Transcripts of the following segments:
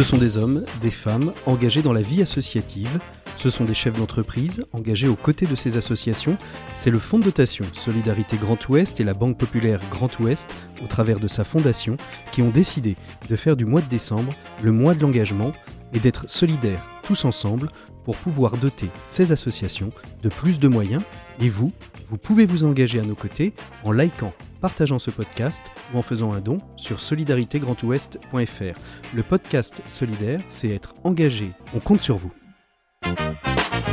Ce sont des hommes, des femmes engagés dans la vie associative. Ce sont des chefs d'entreprise engagés aux côtés de ces associations. C'est le fonds de dotation Solidarité Grand Ouest et la Banque Populaire Grand Ouest, au travers de sa fondation, qui ont décidé de faire du mois de décembre le mois de l'engagement et d'être solidaires tous ensemble pour pouvoir doter ces associations de plus de moyens. Et vous, vous pouvez vous engager à nos côtés en likant, partageant ce podcast ou en faisant un don sur solidaritégrandouest.fr. Le podcast solidaire, c'est être engagé. On compte sur vous.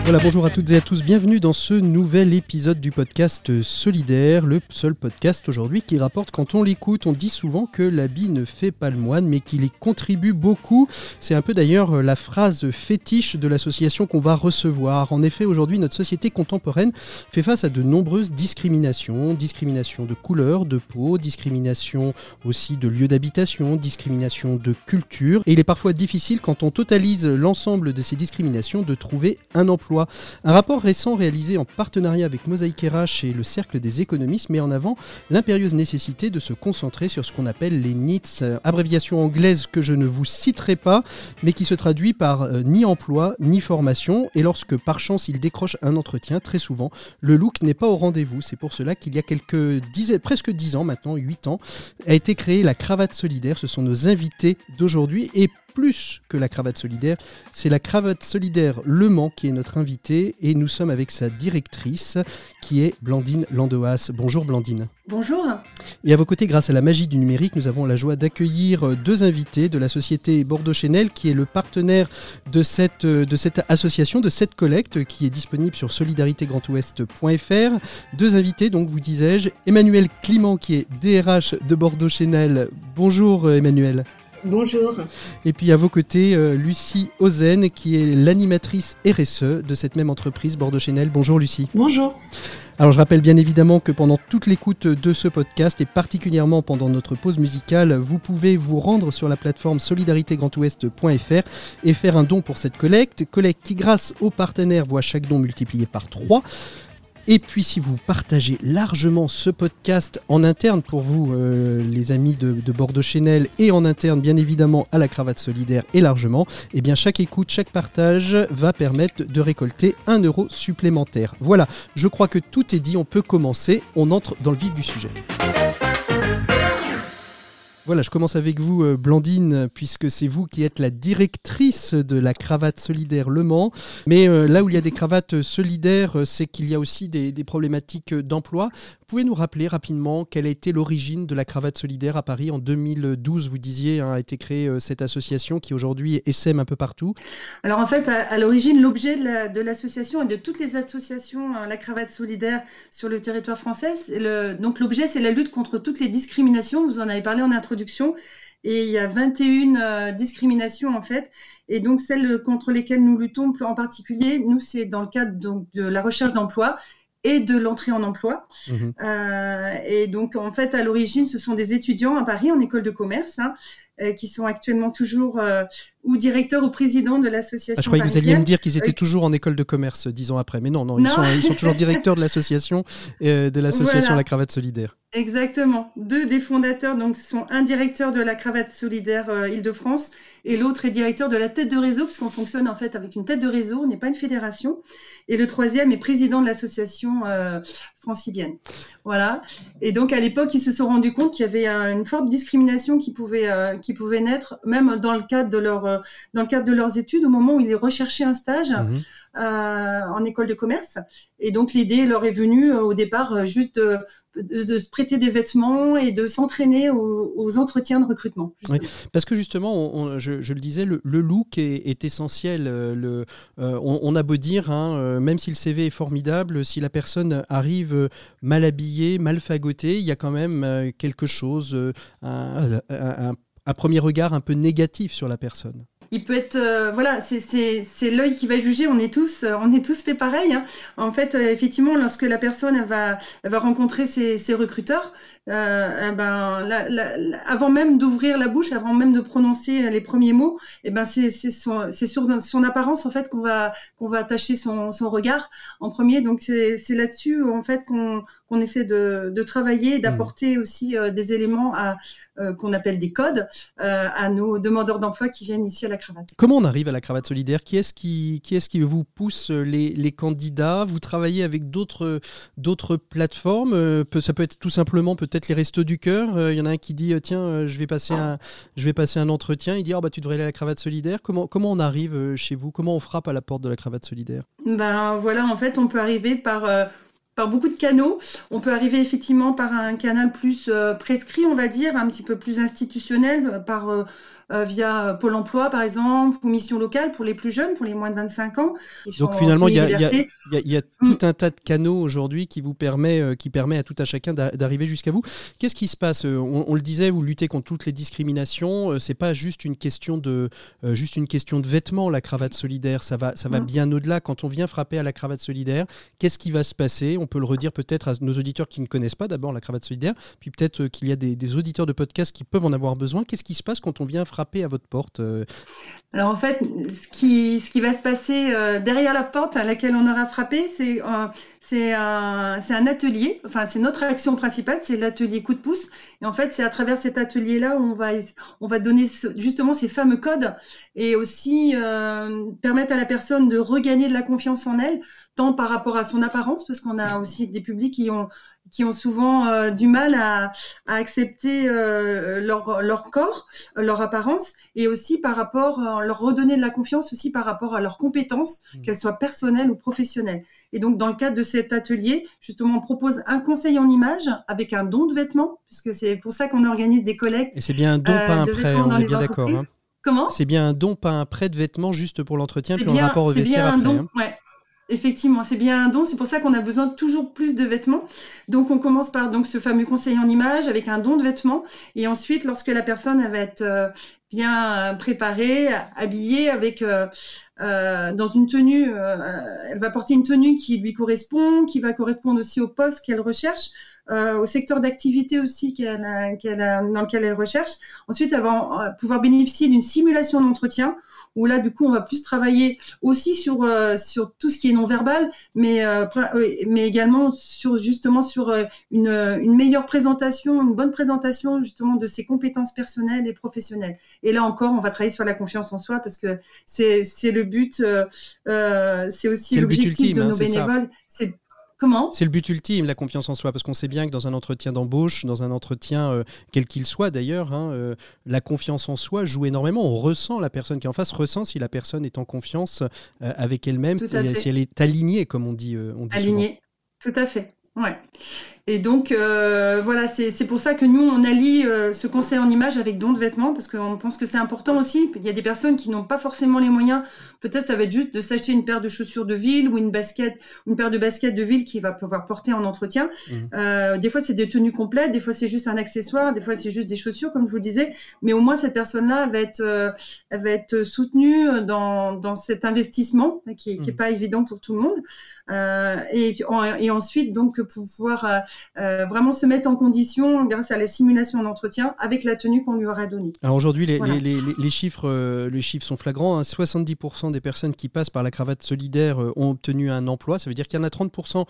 Voilà, bonjour à toutes et à tous, bienvenue dans ce nouvel épisode du podcast Solidaire, le seul podcast aujourd'hui qui rapporte quand on l'écoute, on dit souvent que l'habit ne fait pas le moine mais qu'il y contribue beaucoup. C'est un peu d'ailleurs la phrase fétiche de l'association qu'on va recevoir. En effet, aujourd'hui, notre société contemporaine fait face à de nombreuses discriminations, discrimination de couleur, de peau, discrimination aussi de lieu d'habitation, discrimination de culture. Et il est parfois difficile quand on totalise l'ensemble de ces discriminations de trouver un emploi un rapport récent réalisé en partenariat avec Mosaïque RH et le Cercle des économistes met en avant l'impérieuse nécessité de se concentrer sur ce qu'on appelle les NEETs, euh, abréviation anglaise que je ne vous citerai pas, mais qui se traduit par euh, ni emploi ni formation. Et lorsque par chance il décroche un entretien, très souvent, le look n'est pas au rendez-vous. C'est pour cela qu'il y a quelques presque dix ans maintenant, 8 ans, a été créée la cravate solidaire. Ce sont nos invités d'aujourd'hui. Et plus que la cravate solidaire. C'est la cravate solidaire Le Mans qui est notre invitée et nous sommes avec sa directrice qui est Blandine Landoas. Bonjour Blandine. Bonjour. Et à vos côtés, grâce à la magie du numérique, nous avons la joie d'accueillir deux invités de la société Bordeaux Chanel qui est le partenaire de cette, de cette association, de cette collecte qui est disponible sur solidaritégrandouest.fr. Deux invités, donc vous disais-je, Emmanuel Climent qui est DRH de Bordeaux Chanel. Bonjour Emmanuel. Bonjour. Et puis à vos côtés, euh, Lucie Ozen, qui est l'animatrice RSE de cette même entreprise, Bordeaux Chanel. Bonjour Lucie. Bonjour. Alors je rappelle bien évidemment que pendant toute l'écoute de ce podcast et particulièrement pendant notre pause musicale, vous pouvez vous rendre sur la plateforme solidaritégrandouest.fr et faire un don pour cette collecte, collecte qui grâce aux partenaires voit chaque don multiplié par 3. Et puis si vous partagez largement ce podcast en interne pour vous, euh, les amis de, Bordeaux Chanel, et en interne bien évidemment à la cravate solidaire et largement, eh bien chaque écoute, chaque partage va permettre de récolter un euro supplémentaire. Voilà, je crois que tout est dit, on peut commencer, on entre dans le vif du sujet. Voilà, je commence avec vous, euh, Blandine, puisque c'est vous qui êtes la directrice de la cravate solidaire Le Mans. Mais euh, là où il y a des cravates solidaires, euh, c'est qu'il y a aussi des, problématiques d'emploi. Pouvez nous rappeler rapidement quelle a été l'origine de la cravate solidaire à Paris en 2012 Vous disiez hein, a été créée cette association qui aujourd'hui essaime un peu partout. Alors en fait, à, l'origine, l'objet de l'association et de toutes les associations, hein, la cravate solidaire sur le territoire français, donc l'objet c'est la lutte contre toutes les discriminations. Vous en avez parlé en introduction et il y a 21 euh, discriminations en fait. Et donc celles contre lesquelles nous luttons en particulier, nous c'est dans le cadre donc, de la recherche d'emploi et de l'entrée en emploi. Mhm. Euh, et donc en fait à l'origine ce sont des étudiants à Paris en école de commerce hein, qui sont actuellement toujours ou directeurs ou présidents de l'association. Ah, je croyais que vous alliez me dire qu'ils étaient toujours en école de commerce dix ans après, mais non, non, Ils, sont, ils, sont, toujours directeurs de l'association, de l'association La Cravate Solidaire. Exactement. Deux des fondateurs donc, sont un directeur de la cravate solidaire euh, Île-de-France et l'autre est directeur de la tête de réseau, puisqu'on fonctionne en fait avec une tête de réseau, on n'est pas une fédération. Et le troisième est président de l'association euh, Voilà. Et donc à l'époque, ils se sont rendus compte qu'il y avait une forte discrimination qui pouvait, euh, qui pouvait naître, même dans le, cadre de leur, dans le cadre de leurs études, au moment où ils recherchaient un stage. Mmh. En école de commerce. Et donc l'idée leur est venue au départ juste de, de, se prêter des vêtements et de s'entraîner aux, entretiens de recrutement. parce que justement, je, le disais, le, look est, essentiel. Euh, le, euh, on, a beau dire, hein, euh, même si le CV est formidable, si la personne arrive mal habillée, mal fagotée, il y a quand même quelque chose, un premier regard un peu négatif sur la personne il peut être euh, voilà c'est l'œil qui va juger on est tous euh, on est tous fait pareil hein. en fait euh, effectivement lorsque la personne va va rencontrer ses, ses recruteurs eh ben avant même d'ouvrir la bouche avant même de prononcer les premiers mots eh ben c'est sur son apparence en fait qu'on va qu'on va attacher son, son regard en premier donc c'est là-dessus en fait qu'on essaie de, de travailler d'apporter mmh. aussi des éléments à qu'on appelle des codes à nos demandeurs d'emploi qui viennent ici à la cravate. Comment on arrive à la cravate solidaire? Qui est-ce qui, qui, est qui vous pousse les, les candidats? Vous travaillez avec d'autres plateformes Ça peut être tout simplement peut-être les restos du cœur. Il y en a un qui dit tiens, je vais passer, un, je vais passer un entretien. Il dit oh, bah, tu devrais aller à la cravate solidaire. Comment, comment on arrive chez vous? Comment on frappe à la porte de la cravate solidaire? Ben voilà, en fait, on peut arriver par par beaucoup de canaux. On peut arriver effectivement par un canal plus euh, prescrit, on va dire, un petit peu plus institutionnel, euh, par euh, euh, via Pôle emploi, par exemple, ou mission locale pour les plus jeunes, pour les moins de 25 ans. Donc finalement, il y, a, mm. tout un tas de canaux aujourd'hui qui vous permet, euh, qui permet à tout à chacun d'arriver jusqu'à vous. Qu'est-ce qui se passe? Euh, on, le disait, vous luttez contre toutes les discriminations. C'est pas juste une question de, juste une question de vêtements, la cravate solidaire. Ça va, ça va mm. bien au-delà. Quand on vient frapper à la cravate solidaire, qu'est-ce qui va se passer? On peut le redire peut-être à nos auditeurs qui ne connaissent pas d'abord la cravate solidaire, puis peut-être qu'il y a des, des, auditeurs de podcast qui peuvent en avoir besoin. Qu'est-ce qui se passe quand on vient frapper frapper à votre porte euh Alors en fait, ce qui, ce qui va se passer euh, derrière la porte à laquelle on aura frappé, c'est euh, c'est un, un, atelier, enfin c'est notre action principale, c'est l'atelier coup de pouce. Et en fait, c'est à travers cet atelier-là où on va, on va donner justement ces fameux codes et aussi permettre à la personne de regagner de la confiance en elle, tant par rapport à son apparence, parce qu'on a aussi des publics qui ont qui ont souvent euh, du mal à, à accepter euh, leur, leur, corps, leur apparence, et aussi par rapport, à leur redonner de la confiance aussi par rapport à leurs compétences, mmh. qu'elles soient personnelles ou professionnelles. Et donc, dans le cadre de cet atelier, justement, on propose un conseil en image avec un don de vêtements, puisque c'est pour ça qu'on organise des collectes. Et c'est bien un don, pas un euh, prêt, on est bien d'accord. Hein. Comment? C'est bien un don, pas un prêt de vêtements juste pour l'entretien, puis bien, le rapport au vestiaire après. Don, hein. ouais. Effectivement, c'est bien un don. C'est pour ça qu'on a besoin toujours plus de vêtements. Donc, on commence par donc ce fameux conseil en image avec un don de vêtements. Et ensuite, lorsque la personne va être euh, bien préparée, habillée, avec euh, euh, dans une tenue, elle va porter une tenue qui lui correspond, qui va correspondre aussi au poste qu'elle recherche. au secteur d'activité aussi qu'elle dans lequel elle recherche. Ensuite, elle va pouvoir bénéficier d'une simulation d'entretien où là, du coup, on va plus travailler aussi sur, euh, sur tout ce qui est non-verbal, mais, euh, mais également sur, justement sur euh, une, une, meilleure présentation, une bonne présentation justement de ses compétences personnelles et professionnelles. Et là encore, on va travailler sur la confiance en soi parce que c'est le but, c'est aussi l'objectif de nos hein, bénévoles, c'est c'est le but ultime, la confiance en soi, parce qu'on sait bien que dans un entretien d'embauche, dans un entretien euh, quel qu'il soit d'ailleurs, hein, euh, la confiance en soi joue énormément. On ressent la personne qui est en face, ressent si la personne est en confiance euh, avec elle-même, si, elle est alignée, comme on dit. on dit alignée, tout à fait. Ouais. Et donc, euh, voilà, c'est pour ça que nous, on allie euh, ce conseil en image avec don de vêtements, parce qu'on pense que c'est important aussi. Il y a des personnes qui n'ont pas forcément les moyens. Peut-être ça va être juste de s'acheter une paire de chaussures de ville ou une basket, une paire de baskets de ville qu'il va pouvoir porter en entretien. Mmh. Euh, des fois, c'est des tenues complètes, des fois, c'est juste un accessoire, des fois, c'est juste des chaussures, comme je vous le disais. Mais au moins, cette personne-là va être, elle va être soutenue dans, dans cet investissement qui n'est mmh. pas évident pour tout le monde. et, et ensuite, donc, pour pouvoir euh, vraiment se mettre en condition grâce à la simulation d'entretien avec la tenue qu'on lui aura donnée. Alors aujourd'hui, les, les, chiffres, euh, les chiffres sont flagrants. 70% hein. des personnes qui passent par la cravate solidaire euh, ont obtenu un emploi. Ça veut dire qu'il y en a 30%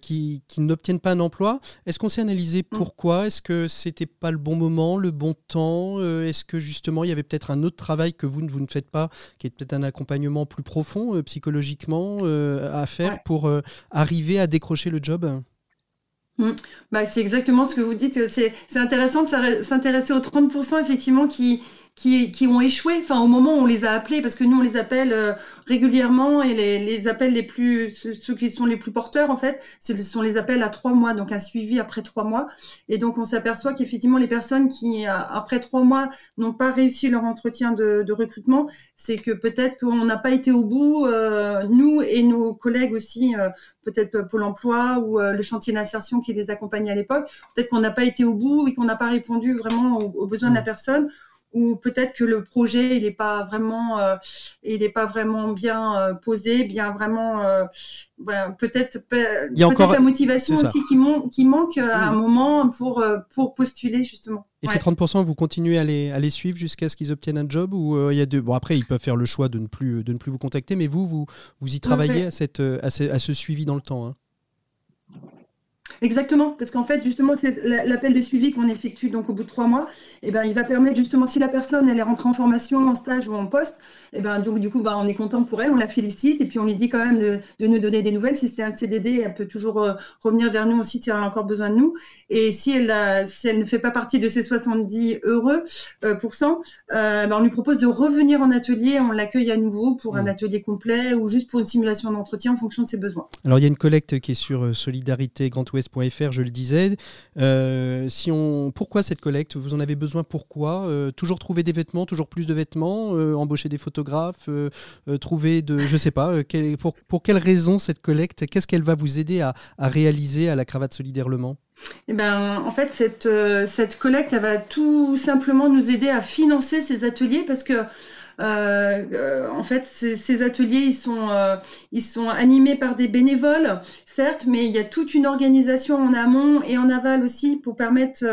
qui, qui n'obtiennent pas un emploi. Est-ce qu'on s'est analysé mm. pourquoi? Est-ce que c'était pas le bon moment, le bon temps? Est-ce que justement il y avait peut-être un autre travail que vous, vous ne faites pas, qui est peut-être un accompagnement plus profond psychologiquement à faire pour arriver à décrocher le job? Mm. Bah, c'est exactement ce que vous dites. C'est intéressant de s'intéresser aux 30% effectivement qui, qui, qui, ont échoué, enfin au moment où on les a appelés, parce que nous on les appelle euh, régulièrement et les, les, appels les plus, ceux, qui sont les plus porteurs en fait, ce sont les appels à trois mois, donc un suivi après trois mois. Et donc on s'aperçoit qu'effectivement les personnes qui après trois mois n'ont pas réussi leur entretien de, de recrutement, c'est que peut-être qu'on n'a pas été au bout, euh, nous et nos collègues aussi, euh, peut-être Pôle Emploi ou le chantier d'insertion qui les accompagnait à l'époque, peut-être qu'on n'a pas été au bout et qu'on n'a pas répondu vraiment aux, besoins de la mmh. personne ou peut-être que le projet il n'est pas vraiment euh, il est pas vraiment bien euh, posé bien vraiment euh, peut-être il y a encore... la motivation aussi qui, qui manque à un moment pour pour postuler justement. Et ces 30%, vous continuez à les, à les suivre jusqu'à ce qu'ils obtiennent un job ou il y a deux... Bon, après, ils peuvent faire le choix de ne plus, de ne plus vous contacter, mais vous, vous, vous y travaillez à, cette, à, ce, à ce suivi dans le temps hein Exactement, parce qu'en fait, justement, c'est l'appel de suivi qu'on effectue donc au bout de trois mois. Et eh ben, il va permettre justement, si la personne elle est rentrée en formation, en stage ou en poste, et eh ben, donc du coup, bah, on est content pour elle, on la félicite et puis on lui dit quand même de, nous donner des nouvelles. Si c'est un CDD, elle peut toujours euh, revenir vers nous aussi si elle a encore besoin de nous. Et si elle, a, si elle ne fait pas partie de ces 70 heureux euh, euh, ben, on lui propose de revenir en atelier, on l'accueille à nouveau pour un mmh. atelier complet ou juste pour une simulation d'entretien en fonction de ses besoins. Alors il y a une collecte qui est sur je le disais. si on, pourquoi cette collecte Vous en avez besoin Pourquoi Toujours trouver des vêtements, toujours plus de vêtements, embaucher des photographes euh, euh, trouver de, je sais pas, euh, pour, pour quelle raison cette collecte Qu'est-ce qu'elle va vous aider à, réaliser à la cravate solidaire Le Mans eh ben, en fait, cette, cette collecte, elle va tout simplement nous aider à financer ces ateliers parce que en fait, ces, ateliers, ils sont, ils sont animés par des bénévoles, certes, mais il y a toute une organisation en amont et en aval aussi pour permettre,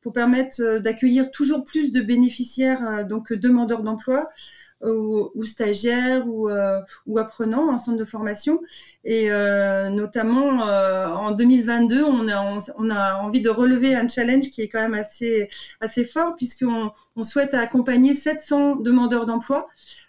pour permettre d'accueillir toujours plus de bénéficiaires, donc demandeurs d'emploi ou, stagiaires ou, euh, ou, apprenants en centre de formation. Et euh, notamment euh, en 2022, on a, on, a envie de relever un challenge qui est quand même assez, assez fort puisqu'on on souhaite accompagner 700 demandeurs d'emploi.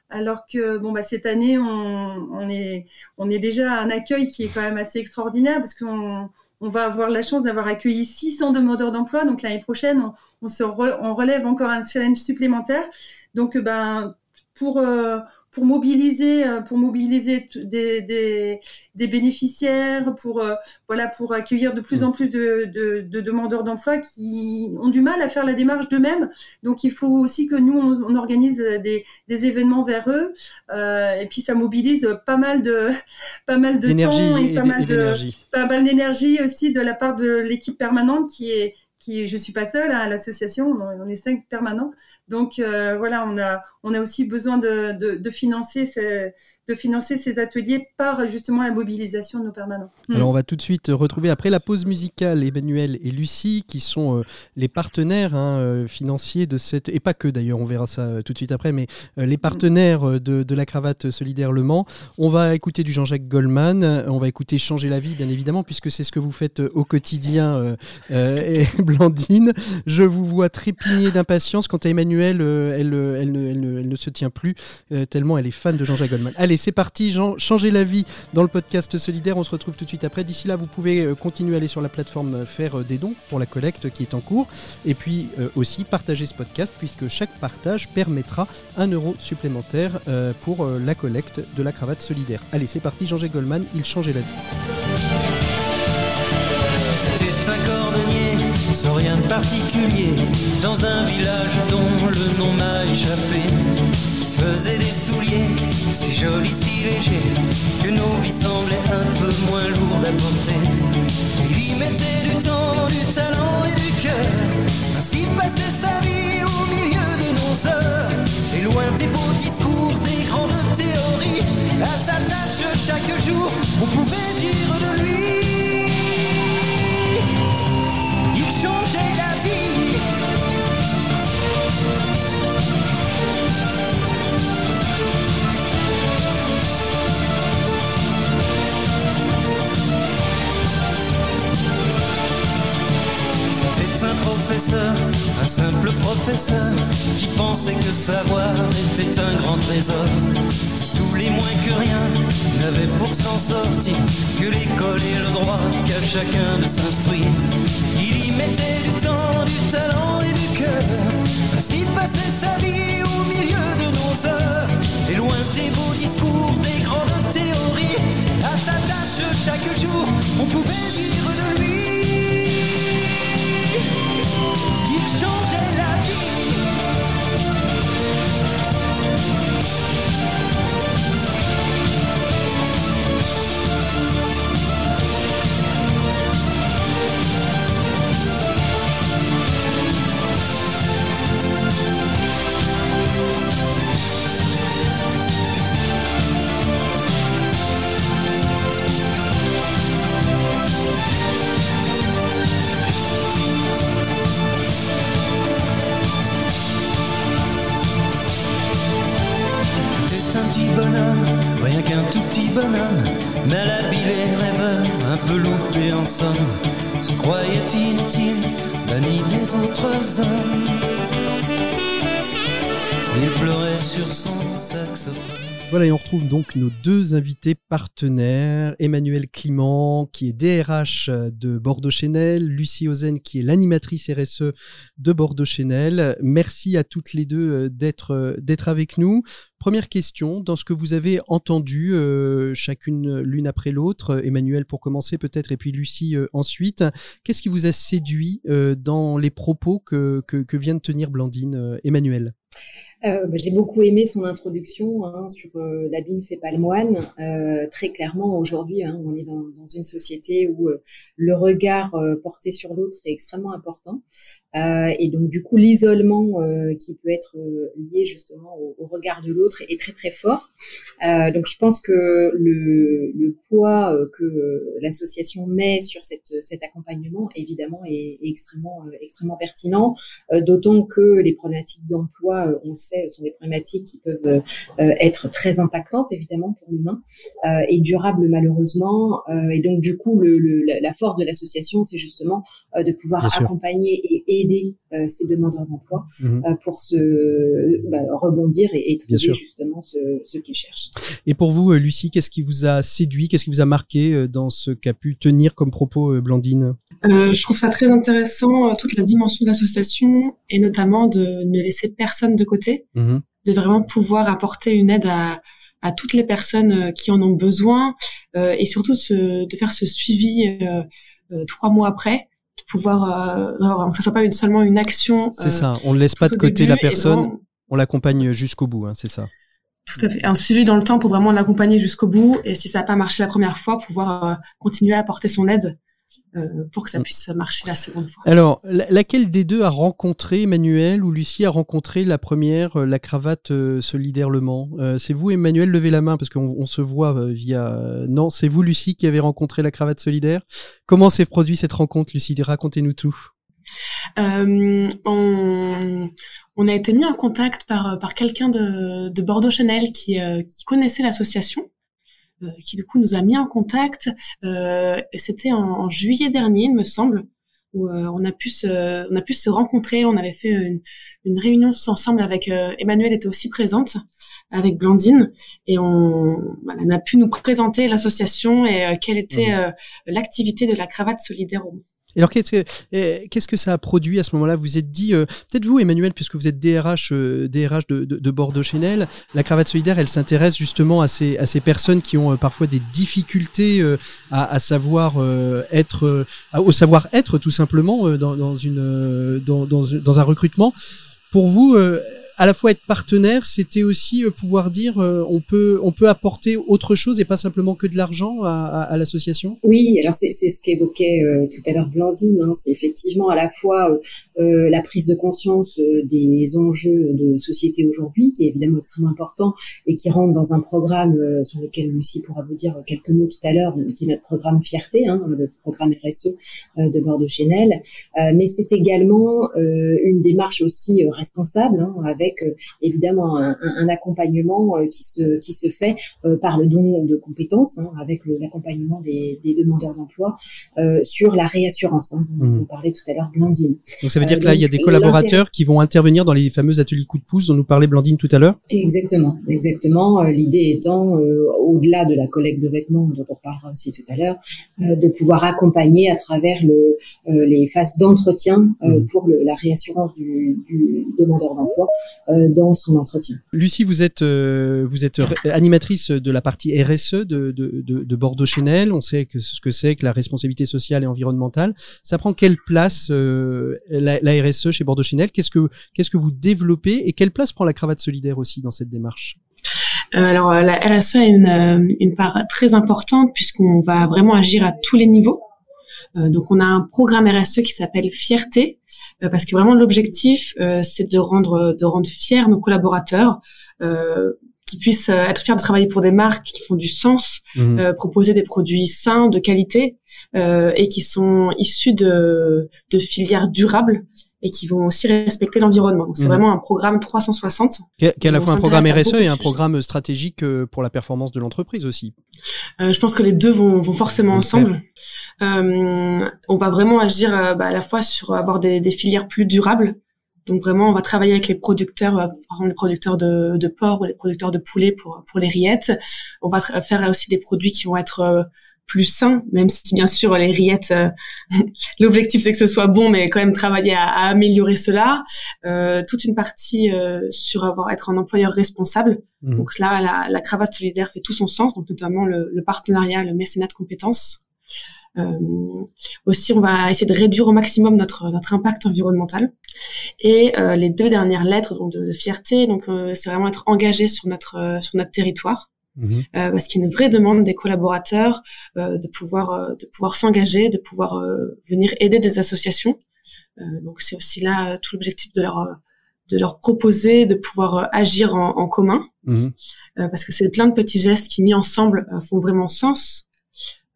Alors que bon bah cette année on, on, est on est déjà à un accueil qui est quand même assez extraordinaire parce qu'on on va avoir la chance d'avoir accueilli 600 demandeurs d'emploi. Donc l'année prochaine on, on se on relève encore un challenge supplémentaire. Donc ben pour, euh, pour mobiliser, euh, pour mobiliser des, des, des bénéficiaires, pour, euh, voilà, pour accueillir de plus en plus de, de, de demandeurs d'emploi qui ont du mal à faire la démarche d'eux-mêmes. Donc il faut aussi que nous, on, on organise des, des, événements vers eux. Euh, et puis ça mobilise pas mal de, pas mal de temps et, pas, mal de, pas mal d'énergie aussi de la part de l'équipe permanente qui est qui, je suis pas seule hein, à l'association, on, est cinq permanents. Donc euh, voilà, on a, on a aussi besoin de, de, de financer ces, de financer ces ateliers par justement la mobilisation de nos permanents. Alors on va tout de suite retrouver après la pause musicale Emmanuel et Lucie qui sont euh, les partenaires hein, euh, financiers de cette et pas que d'ailleurs on verra ça euh, tout de suite après mais les partenaires de, de, la cravate solidaire Le Mans. On va écouter du Jean-Jacques Goldman, on va écouter Changer la vie bien évidemment puisque c'est ce que vous faites au quotidien et Blandine. Je vous vois trépigner d'impatience quant à Emmanuel elle, elle, ne, elle, elle, ne, se tient plus tellement elle est fan de Jean-Jacques Goldman. Allez c'est parti, Jean, changez la vie dans le podcast solidaire. On se retrouve tout de suite après. D'ici là, vous pouvez euh, continuer à aller sur la plateforme euh, faire euh, des dons pour la collecte qui est en cours. Et puis aussi partager ce podcast puisque chaque partage permettra un euro supplémentaire pour la collecte de la cravate solidaire. Allez, c'est parti, Jean-Jacques Goldman, il changeait la vie. Faisait des souliers si jolis, si légers, que nos vies semblaient un peu moins lourdes à porter. Il y mettait du temps, du talent et du cœur, ainsi passait sa vie au milieu de nos heures. Et loin des beaux discours, des grandes théories, à sa tâche chaque jour, on pouvait dire de lui. Il changeait la vie. Un simple professeur, qui pensait que savoir était un grand trésor. Tous les moins que rien n'avaient pour s'en sortir que l'école et le droit qu'à chacun de s'instruire. Il y mettait du temps, du talent et du cœur, ainsi passait sa vie au milieu de nos heures. Et loin des beaux discours, des grandes théories, à sa tâche chaque jour, on pouvait dire de lui. Changer la Voilà, et on retrouve donc nos deux invités partenaires, Emmanuel Clément, qui est DRH de Bordeaux Chenel, Lucie Ozen, qui est l'animatrice RSE de Bordeaux Chenel. Merci à toutes les deux euh, d'être euh, d'être avec nous. Première question, dans ce que vous avez entendu, euh, chacune l'une après l'autre, Emmanuel pour commencer peut-être, et puis Lucie ensuite, qu'est-ce qui vous a séduit dans les propos que, que, que vient de tenir Blandine Emmanuel? Euh, bah, j'ai beaucoup aimé son introduction hein, sur euh, l'habit fait pas le moine. Euh, très clairement, aujourd'hui, hein, on est dans, une société où euh, le regard euh, porté sur l'autre est extrêmement important. et donc, du coup, l'isolement qui peut être lié justement au, regard de l'autre est très très fort. donc, je pense que le, le poids que l'association met sur cette, cet accompagnement, évidemment, est, est extrêmement extrêmement pertinent. D'autant que les problématiques d'emploi, on sont des problématiques qui peuvent euh, être très impactantes évidemment pour l'humain euh, et durables malheureusement. Euh, et donc du coup, le, la force de l'association, c'est justement de pouvoir accompagner et aider ces demandeurs d'emploi mhm. pour se bah, rebondir et, et trouver justement ce, ce qu'ils cherchent. Et pour vous, Lucie, qu'est-ce qui vous a séduit, qu'est-ce qui vous a marqué dans ce qu'a pu tenir comme propos Blandine? Euh, je trouve ça très intéressant, toute la dimension de l'association, et notamment de ne laisser personne de côté. Mhm. de vraiment pouvoir apporter une aide à, à toutes les personnes euh, qui en ont besoin euh, et surtout de faire ce suivi euh, trois mois après de pouvoir que ce soit pas une, seulement une action c'est ça on ne laisse pas de côté la personne on l'accompagne jusqu'au bout hein, c'est ça. Tout à fait. Un suivi dans le temps pour vraiment l'accompagner jusqu'au bout et si ça n'a pas marché la première fois pouvoir continuer à apporter son aide pour que ça mm. puisse marcher la seconde fois. Alors, laquelle des deux a rencontré Emmanuel ou Lucie a rencontré la première, euh, la cravate euh, solidaire Le Mans C'est vous, Emmanuel, levez la main parce qu'on se voit via. Non, c'est vous, Lucie, qui avez rencontré la cravate solidaire? Comment s'est produit cette rencontre, Lucie? Racontez-nous tout. on, a été mis en contact par, par quelqu'un de, de Bordeaux Chanel qui, qui connaissait l'association euh, qui du coup nous a mis en contact. Euh, C'était en, juillet dernier, il me semble, où euh, on a pu se, on a pu se rencontrer. On avait fait une, une réunion ensemble avec euh, Emmanuel était aussi présente avec Blandine et on, voilà, on a pu nous présenter l'association et quelle était mmh. l'activité de la cravate solidaire au monde alors qu'est-ce que, qu'est-ce que ça a produit à ce moment-là? Vous êtes dit, euh, peut-être vous Emmanuel, puisque vous êtes DRH, euh, DRH de, de, de, Bordeaux Chanel, la cravate solidaire, elle s'intéresse justement à ces, personnes qui ont euh, parfois des difficultés à, savoir être, au savoir-être tout simplement dans, un recrutement. Pour vous, à la fois être partenaire, c'était aussi euh, pouvoir dire euh, on peut on peut apporter autre chose et pas simplement que de l'argent à, à, l'association. Oui, alors c'est ce qu'évoquait euh, tout à l'heure Blandine. Hein, c'est effectivement à la fois euh, la prise de conscience des enjeux de société aujourd'hui, qui est évidemment extrêmement important et qui rentre dans un programme sur lequel Lucie pourra vous dire quelques mots tout à l'heure, qui est notre programme Fierté, hein, le programme RSE de Bordeaux Chenel. mais c'est également une démarche aussi responsable hein, avec avec euh, évidemment un, un, accompagnement euh, qui se qui se fait euh, par le don de compétences, hein, avec l'accompagnement des, des, demandeurs d'emploi sur la réassurance. Hein, dont mmh. on parlait tout à l'heure Blandine. Donc ça veut dire que là il y a des collaborateurs qui vont intervenir dans les fameux ateliers coup de pouce dont nous parlait Blandine tout à l'heure? Exactement, exactement. L'idée étant au-delà de la collecte de vêtements dont on reparlera aussi tout à l'heure, de pouvoir accompagner à travers le, les phases d'entretien mmh. pour le, la réassurance du, du demandeur d'emploi dans son entretien. Lucie, vous êtes euh, vous êtes animatrice de la partie RSE de, de, de, Bordeaux Chanel. On sait que ce que c'est que la responsabilité sociale et environnementale. Ça prend quelle place euh, la, la, RSE chez Bordeaux Chanel Qu'est-ce que qu'est-ce que vous développez et quelle place prend la cravate solidaire aussi dans cette démarche? Alors la RSE a une, une part très importante puisqu'on va vraiment agir à tous les niveaux. donc on a un programme RSE qui s'appelle Fierté, euh, parce que vraiment l'objectif euh, c'est de rendre de rendre fiers nos collaborateurs euh, qui puissent être fiers de travailler pour des marques qui font du sens, mmh. proposer des produits sains, de qualité et qui sont issus de, de filières durables et qui vont aussi respecter l'environnement. C'est mhm. vraiment un programme 360. Qui est, à la fois un programme RSE et un programme stratégique euh, pour la performance de l'entreprise aussi? Euh, je pense que les deux vont, vont forcément ensemble. Euh, on va vraiment agir euh, bah, à la fois sur avoir des, des, filières plus durables. Donc vraiment, on va travailler avec les producteurs, par exemple les producteurs de, de porc ou les producteurs de poulet pour pour les rillettes. On va faire aussi des produits qui vont être plus sain, même si bien sûr les rillettes, euh, l'objectif c'est que ce soit bon, mais quand même travailler à, améliorer cela. Euh, toute une partie euh, sur avoir être un employeur responsable. Mmh. Donc là, la, la, cravate solidaire fait tout son sens, donc notamment le, le partenariat, le mécénat de compétences. Euh, aussi, on va essayer de réduire au maximum notre notre impact environnemental. Et les deux dernières lettres donc de, de fierté, donc c'est vraiment être engagé sur notre sur notre territoire. Mhm. Euh, parce qu'il y a une vraie demande des collaborateurs euh, de pouvoir euh, de pouvoir s'engager, de pouvoir venir aider des associations. donc c'est aussi là tout l'objectif de leur de leur proposer de pouvoir agir en, en commun, mhm. parce que c'est plein de petits gestes qui mis ensemble font vraiment sens euh,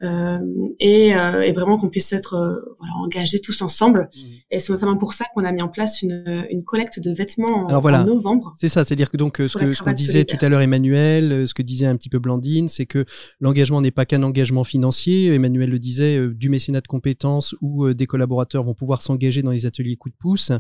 et, euh, et, vraiment qu'on puisse être euh, voilà, engagés tous ensemble. Mmh. Et c'est notamment pour ça qu'on a mis en place une, une collecte de vêtements en, voilà, en novembre. C'est ça, c'est-à-dire que donc ce que ce qu'on disait tout à l'heure Emmanuel, ce que disait un petit peu Blandine, c'est que l'engagement n'est pas qu'un engagement financier. Emmanuel le disait, du mécénat de compétences où des collaborateurs vont pouvoir s'engager dans les ateliers coup de pouce.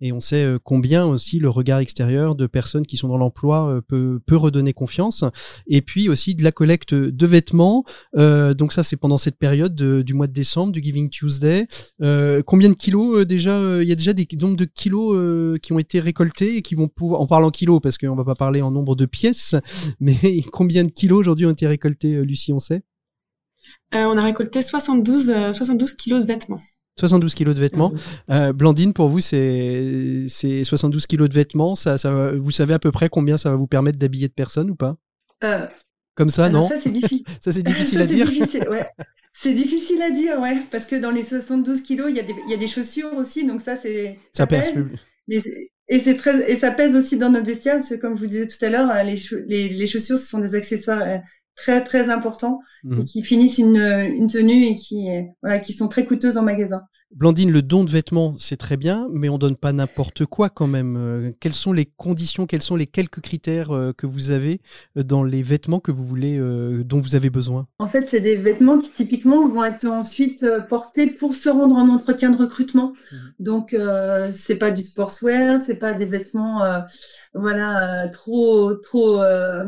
Et on sait combien aussi le regard extérieur de personnes qui sont dans l'emploi peut, peut redonner confiance. Et puis aussi de la collecte de vêtements. donc ça c'est pendant cette période du mois de décembre, du Giving Tuesday. Euh, combien de kilos euh, déjà euh, Il y a déjà des nombres de kilos qui ont été récoltés et qui vont pouvoir, en parlant kilos, parce qu'on va pas parler en nombre de pièces, mais combien de kilos aujourd'hui ont été récoltés, Lucie, on sait? On a récolté 72, 72 kilos de vêtements. 72 kilos de vêtements. Ah Blandine, pour vous, c'est 72 kilos de vêtements. Ça, ça, vous savez à peu près combien ça va vous permettre d'habiller de personnes ou pas? Comme ça, non Ça, c'est difficile. ça, c'est difficile à dire. C'est difficile à dire, ouais, parce que dans les 72 kilos, il y, a des, il y a des chaussures aussi, donc ça, c'est. Ça, pèse. et, c'est très, et ça pèse aussi dans notre vestiaire, parce que comme je vous disais tout à l'heure, les, les, les, chaussures, ce sont des accessoires euh, très, très importants, mmh. qui finissent une, une tenue et qui, voilà, qui sont très coûteuses en magasin. Blandine, le don de vêtements, c'est très bien, mais on donne pas n'importe quoi quand même. Euh, quelles sont les conditions, quels sont les quelques critères euh, que vous avez euh, dans les vêtements que vous voulez, dont vous avez besoin? En fait, c'est des vêtements qui typiquement vont être ensuite portés pour se rendre en entretien de recrutement. Mmh. Donc, c'est pas du sportswear, c'est pas des vêtements voilà euh, trop trop euh,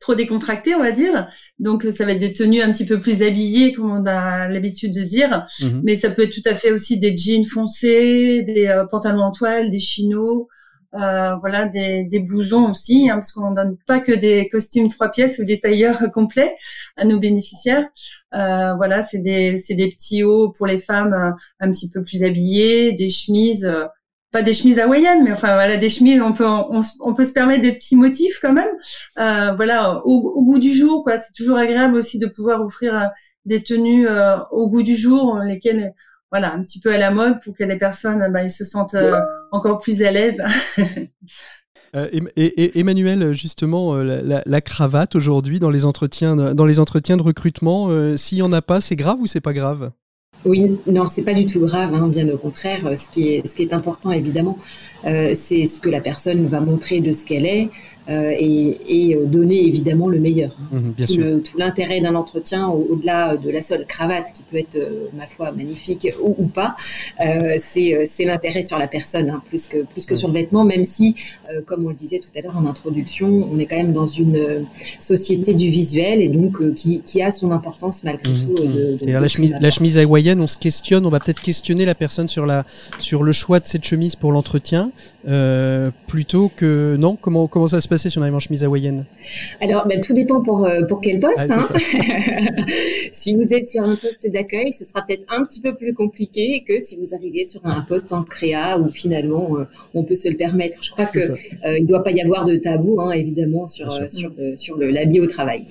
trop décontracté on va dire. Donc ça va être des tenues un petit peu plus habillées comme on a l'habitude de dire. Mhm. mais ça peut être tout à fait aussi des jeans foncés des euh, pantalons en toile des chinos voilà des, des blousons aussi hein, parce qu'on donne pas que des costumes trois pièces ou des tailleurs complets à nos bénéficiaires. Voilà c'est des c'est des petits hauts pour les femmes un petit peu plus habillées des chemises pas des chemises hawaïennes, mais enfin voilà des chemises, on peut on, peut se permettre des petits motifs quand même. Euh, voilà, au, goût du jour, quoi. C'est toujours agréable aussi de pouvoir offrir euh, des tenues euh, au goût du jour, lesquelles voilà un petit peu à la mode pour que les personnes bah, ils se sentent encore plus à l'aise. et, Emmanuel, justement, la, la cravate aujourd'hui dans les entretiens, dans les entretiens de recrutement, s'il y en a pas, c'est grave ou c'est pas grave? Oui, non, c'est pas du tout grave, hein, bien au contraire. Ce qui est, ce qui est important, évidemment, euh, c'est ce que la personne va montrer de ce qu'elle est, euh, et, euh, donner évidemment le meilleur. Hein. Mhm, tout l'intérêt d'un entretien, au-delà de la seule cravate qui peut être, euh, ma foi, magnifique ou, pas, c'est l'intérêt sur la personne, hein, plus que, plus que sur le vêtement, même si, comme on le disait tout à l'heure en introduction, on est quand même dans une société du visuel et donc qui, qui, a son importance malgré mhm, tout. De, la, chemise, la chemise hawaïenne, on se questionne, on va peut-être questionner la personne sur, la, sur le choix de cette chemise pour l'entretien, plutôt que non, comment, comment ça se passer si on arrive en chemise hawaïenne Alors, ben, tout dépend pour, euh, pour quel poste. hein. si vous êtes sur un poste d'accueil, ce sera peut-être un petit peu plus compliqué que si vous arrivez sur un poste en créa où finalement euh, on peut se le permettre. Je crois que euh, il ne doit pas y avoir de tabou, hein, évidemment, sur, sur, sur l'habit au travail.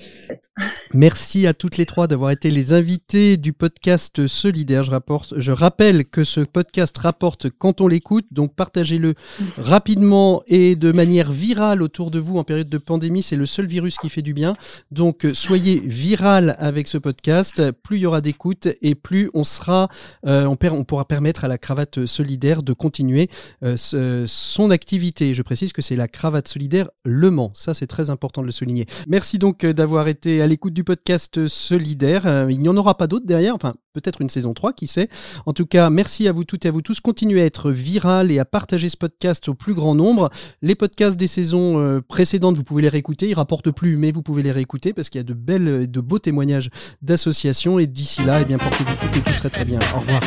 Merci à toutes les trois d'avoir été les invités du podcast solidaire. Je, rapporte, je rappelle que ce podcast rapporte quand on l'écoute, donc partagez-le rapidement et de manière virale autour de vous en période de pandémie. C'est le seul virus qui fait du bien. Donc soyez viral avec ce podcast. Plus il y aura d'écoute et plus on sera, euh, on, pourra permettre à la cravate solidaire de continuer euh, son activité. Je précise que c'est la cravate solidaire Le Mans. Ça, c'est très important de le souligner. Merci donc euh, d'avoir été à l'écoute du podcast Solidaire. il n'y en aura pas d'autres derrière. Enfin, peut-être une saison 3, qui sait. En tout cas, merci à vous toutes et à vous tous. Continuez à être viral et à partager ce podcast au plus grand nombre. Les podcasts des saisons euh, précédentes, vous pouvez les réécouter. Ils rapportent plus, mais vous pouvez les réécouter parce qu'il y a de belles, de beaux témoignages d'associations. Et d'ici là, eh bien, portez-vous et serait très bien. Au revoir.